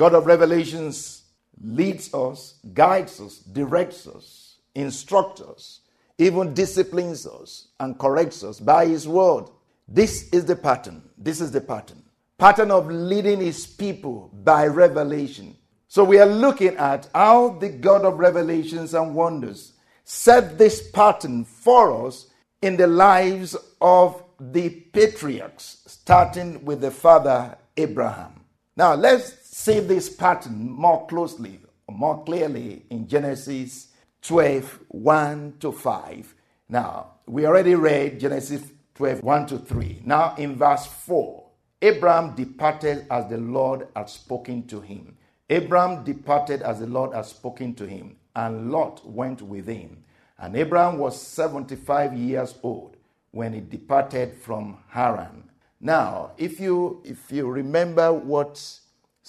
God of Revelations leads us, guides us, directs us, instructs us, even disciplines us, and corrects us by His word. This is the pattern. This is the pattern. Pattern of leading His people by revelation. So we are looking at how the God of Revelations and wonders set this pattern for us in the lives of the patriarchs, starting with the father Abraham. Now let's see this pattern more closely, more clearly in Genesis 12 1 to 5. Now, we already read Genesis 12 1 to 3. Now, in verse 4, Abraham departed as the Lord had spoken to him. Abraham departed as the Lord had spoken to him, and Lot went with him. And Abraham was 75 years old when he departed from Haran. Now, if you if you remember what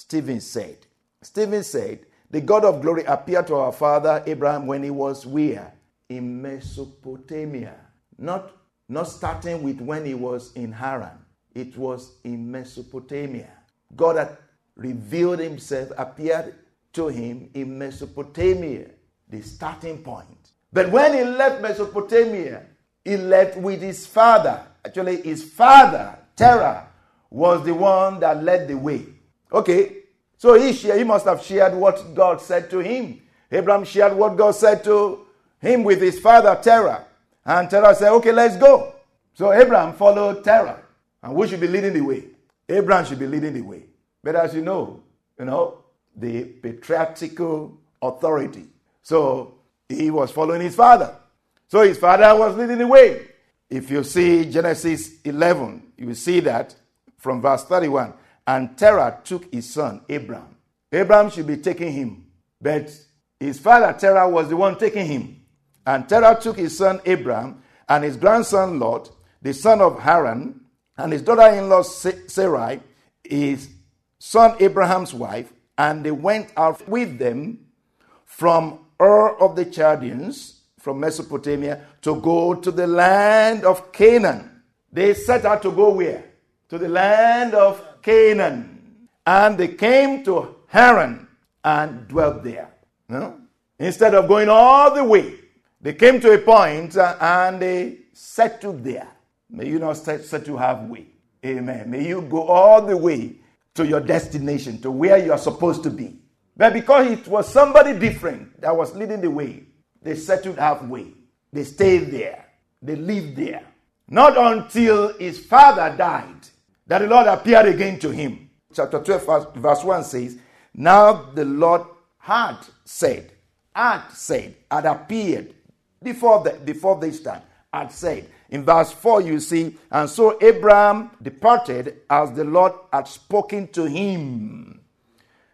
Stephen said. Stephen said, The God of glory appeared to our father Abraham when he was where? In Mesopotamia. Not, not starting with when he was in Haran, it was in Mesopotamia. God had revealed himself, appeared to him in Mesopotamia, the starting point. But when he left Mesopotamia, he left with his father. Actually, his father, Terah, was the one that led the way. Okay, so he, shared, he must have shared what God said to him. Abraham shared what God said to him with his father Terah. And Terah said, Okay, let's go. So Abraham followed Terah. And who should be leading the way? Abraham should be leading the way. But as you know, you know, the patriarchal authority. So he was following his father. So his father was leading the way. If you see Genesis 11, you will see that from verse 31. And Terah took his son, Abraham. Abraham should be taking him, but his father Terah was the one taking him. And Terah took his son Abraham and his grandson Lot, the son of Haran, and his daughter in law Sarai, his son Abraham's wife, and they went out with them from Ur of the Chaldeans, from Mesopotamia, to go to the land of Canaan. They set out to go where? To the land of Canaan. And they came to Haran and dwelt there. No? Instead of going all the way, they came to a uh, and they settled there. May you not settle halfway. Amen. May you go all the way to your destination, to where you are supposed to be. But because it was somebody different that was leading the way, they settled halfway. They stayed there. They lived there. Not until his father died that the Lord appeared again to him. Chapter 12, verse 1 says, Now the Lord had said, had said, had appeared before, the, before this time, had said. In verse 4, you see, and so Abraham departed as the Lord had spoken to him.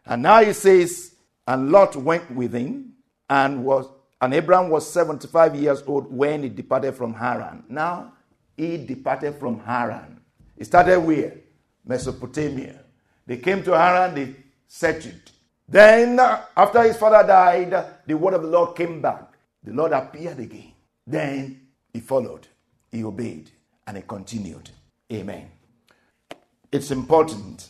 And now he says, and Lot went with him, and was and Abraham was 75 years old when he departed from Haran. Now he departed from Haran. It started where? Mesopotamia. They came to Haran, they settled. Then, after his father died, the word of the Lord came back. The Lord appeared again. Then he followed, he obeyed, and he continued. Amen. It's important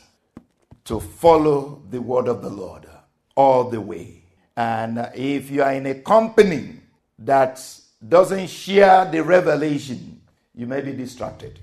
to follow the word of the Lord all the way. And if you are in a company that doesn't share the revelation, you may be distracted.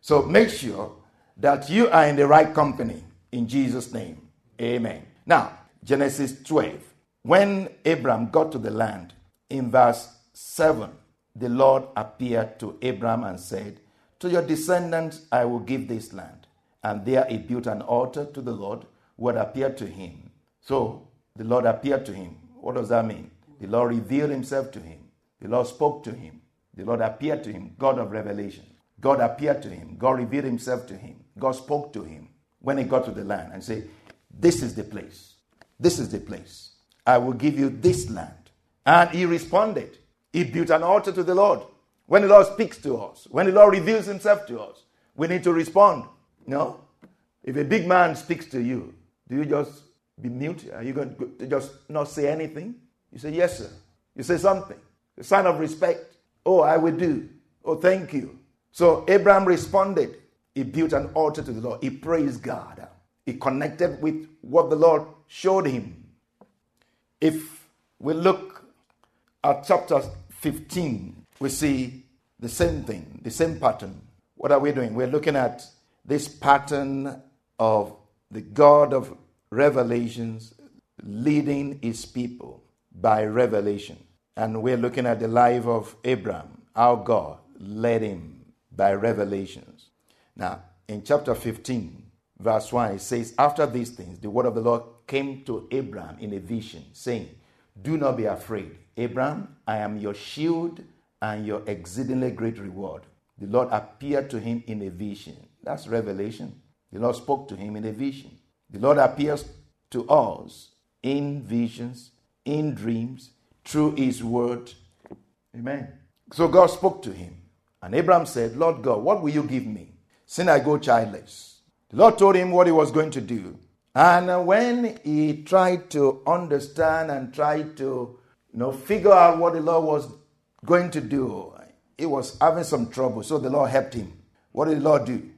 So make sure that you are in the right company in Jesus' name. Amen. Now, Genesis 12. When Abram got to the land, in verse 7, the Lord appeared to Abram and said, To your descendants I will give this land. And there he built an altar to the Lord who had appeared to him. So the Lord appeared to him. What does that mean? The Lord revealed himself to him. The Lord spoke to him. The Lord appeared to him, God of revelation. God appeared to him. God revealed himself to him. God spoke to him when he got to the land and said, This is the place. This is the place. I will give you this land. And he responded. He built an altar to the Lord. When the Lord speaks to us, when the Lord reveals himself to us, we need to respond. No? If a big man speaks to you, do you just be mute? Are you going to just not say anything? You say, Yes, sir. You say something. A sign of respect. Oh, I will do. Oh, thank you. So Abraham responded. He built an altar to the Lord. He praised God. He connected with what the Lord showed him. If we look at chapter 15, we see the same thing, the same pattern. What are we doing? We're looking at this pattern of the God of revelations leading his people by revelation. And we're looking at the life of Abraham, our God led him by revelations. Now, in chapter 15, verse 1, it says, After these things, the word of the Lord came to Abraham in a vision, saying, Do not be afraid. Abraham, I am your shield and your exceedingly great reward. The Lord appeared to him in a vision. That's revelation. The Lord spoke to him in a vision. The Lord appears to us in visions, in dreams, through his word. Amen. So God spoke to him. And Abraham said, Lord God, what will you give me? Since I go childless. The Lord told him what he was going to do. And when he tried to understand and tried to you know, figure out what the Lord was going to do, he was having some trouble. So the Lord helped him. What did the Lord do?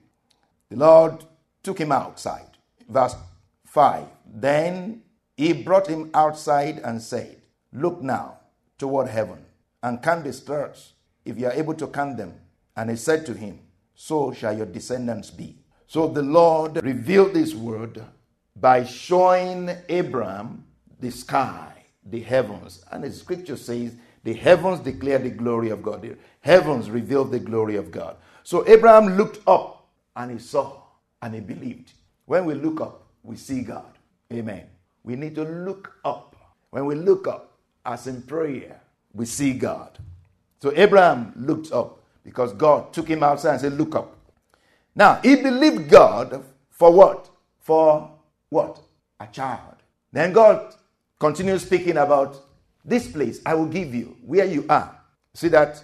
The Lord took him outside. Verse 5. Then he brought him outside and said, Look now toward heaven and count the stars, if you are able to count them. And he said to him, So shall your descendants be. So the Lord revealed this word by showing Abraham the sky, the heavens. And the scripture says, The heavens declare the glory of God. The heavens reveal the glory of God. So Abraham looked up and he saw and he believed. When we look up, we see God. Amen. We need to look up. When we look up, as in prayer, we see God. So Abraham looked up because God took him outside and said, Look up. Now, he believed God for what? For what? A child. Then God continues speaking about this place I will give you, where you are. See that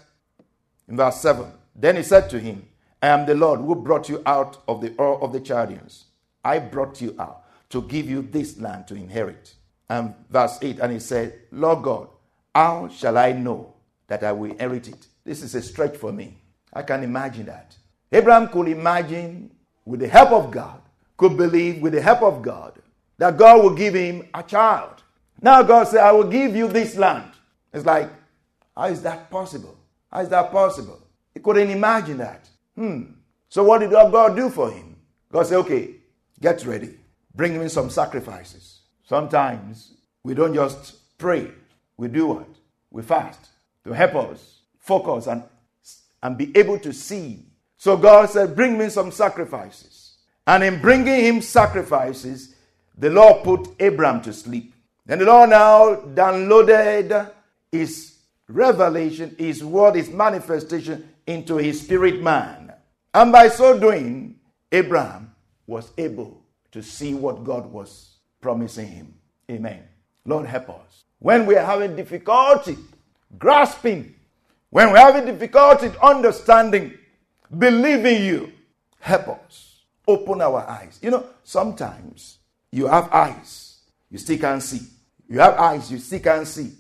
in verse 7. Then he said to him, I am the Lord who brought you out of the Ur of the Chaldeans. I brought you out to give you this land to inherit. And verse 8, and he said, Lord God, how shall I know that I will inherit it? This is a stretch for me. I can imagine that. Abraham could imagine, with the help of God, could believe with the help of God, that God will give him a child. Now God said, I will give you this land. It's like, how is that possible? How is that possible? He couldn't imagine that. Hmm. So what did God do for him? God said, okay, get ready. Bring him some sacrifices. Sometimes we don't just pray. We do what? We fast to help us focus and, and be able to see. So God said, bring me some sacrifices. And in bringing him sacrifices, the Lord put Abraham to sleep. And the Lord now downloaded his revelation, his word, his manifestation into his spirit man. And by so doing, Abraham was able to see what God was promising him. Amen. Lord, help us. When we are having difficulty grasping, when we're having difficulty understanding, believing you, help us. Open our eyes. You know, sometimes you have eyes, you still can't see. You have eyes, you still can't see.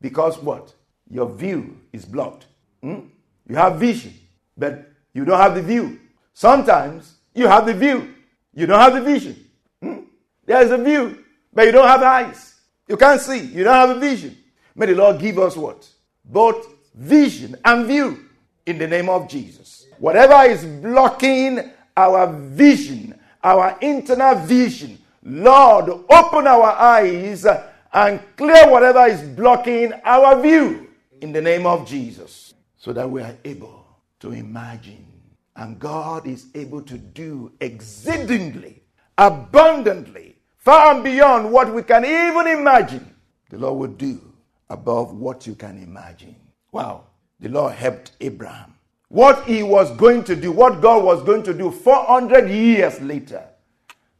Because what? Your view is blocked. Hmm? You have vision, but you don't have the view. Sometimes you have the view, you don't have the vision. Hmm? There's a view, but you don't have eyes. You can't see, you don't have a vision. May the Lord give us what? Both vision and view in the name of Jesus. Whatever is blocking our vision, our internal vision, Lord, open our eyes and clear whatever is blocking our view in the name of Jesus so that we are able to imagine. And God is able to do exceedingly, abundantly, far and beyond what we can even imagine. The Lord will do above what you can imagine. Wow. The Lord helped Abraham. What he was going to do, what God was going to do 400 years later,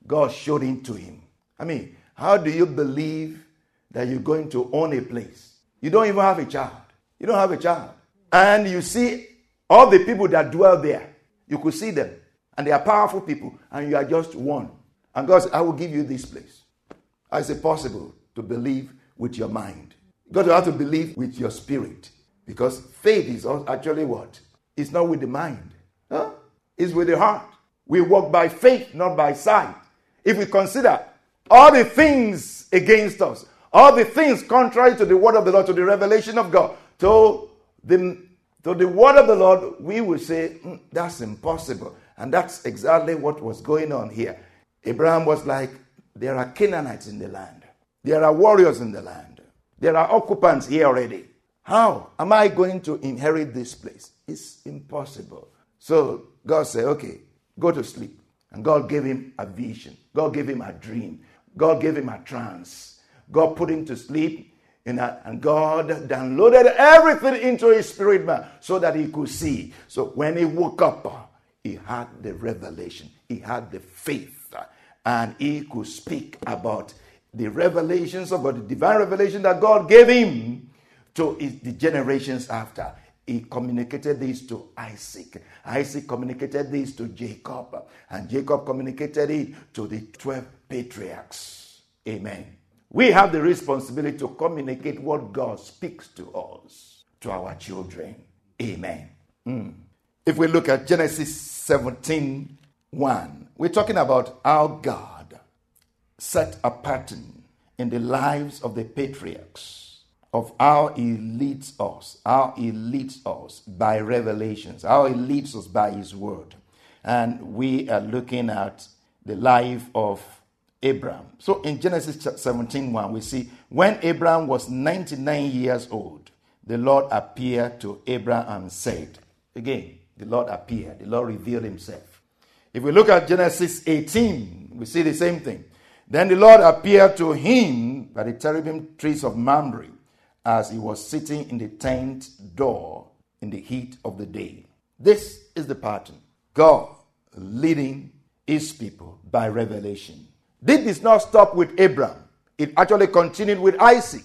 God showed it to him. I mean, how do you believe that you're going to own a place? You don't even have a child. You don't have a child. And you see all the people that dwell there. You could see them. And they are powerful people. And you are just one. And God said, I will give you this place. Is it possible to believe with your mind? God you have to believe with your spirit. Because faith is actually what? It's not with the mind. Huh? It's with the heart. We walk by faith, not by sight. If we consider all the things against us, all the things contrary to the word of the Lord, to the revelation of God, to the, to the word of the Lord, we will say, mm, that's impossible. And that's exactly what was going on here. Abraham was like, there are Canaanites in the land, there are warriors in the land, there are occupants here already. How am I going to inherit this place? It's impossible. So God said, okay, go to sleep. And God gave him a vision. God gave him a dream. God gave him a trance. God put him to sleep. A, and God downloaded everything into his spirit man so that he could see. So when he woke up, he had the revelation, he had the faith, and he could speak about the revelations of God, the divine revelation that God gave him to his, the generations after he communicated this to Isaac. Isaac communicated this to Jacob. And Jacob communicated it to the 12 patriarchs. Amen. We have the responsibility to communicate what God speaks to us, to our children. Amen. Mm. If we look at Genesis 17 1, we're talking about our God set a pattern in the lives of the patriarchs of how he leads us, how he leads us by revelations, how he leads us by his word. And we are looking at the life of Abraham. So in Genesis 17 1, we see when Abraham was 99 years old, the Lord appeared to Abraham and said, Again, the Lord appeared, the Lord revealed himself. If we look at Genesis 18, we see the same thing. Then the Lord appeared to him by the terebinth trees of Mamre as he was sitting in the tent door in the heat of the day. This is the pattern God leading his people by revelation. This did not stop with Abraham, it actually continued with Isaac.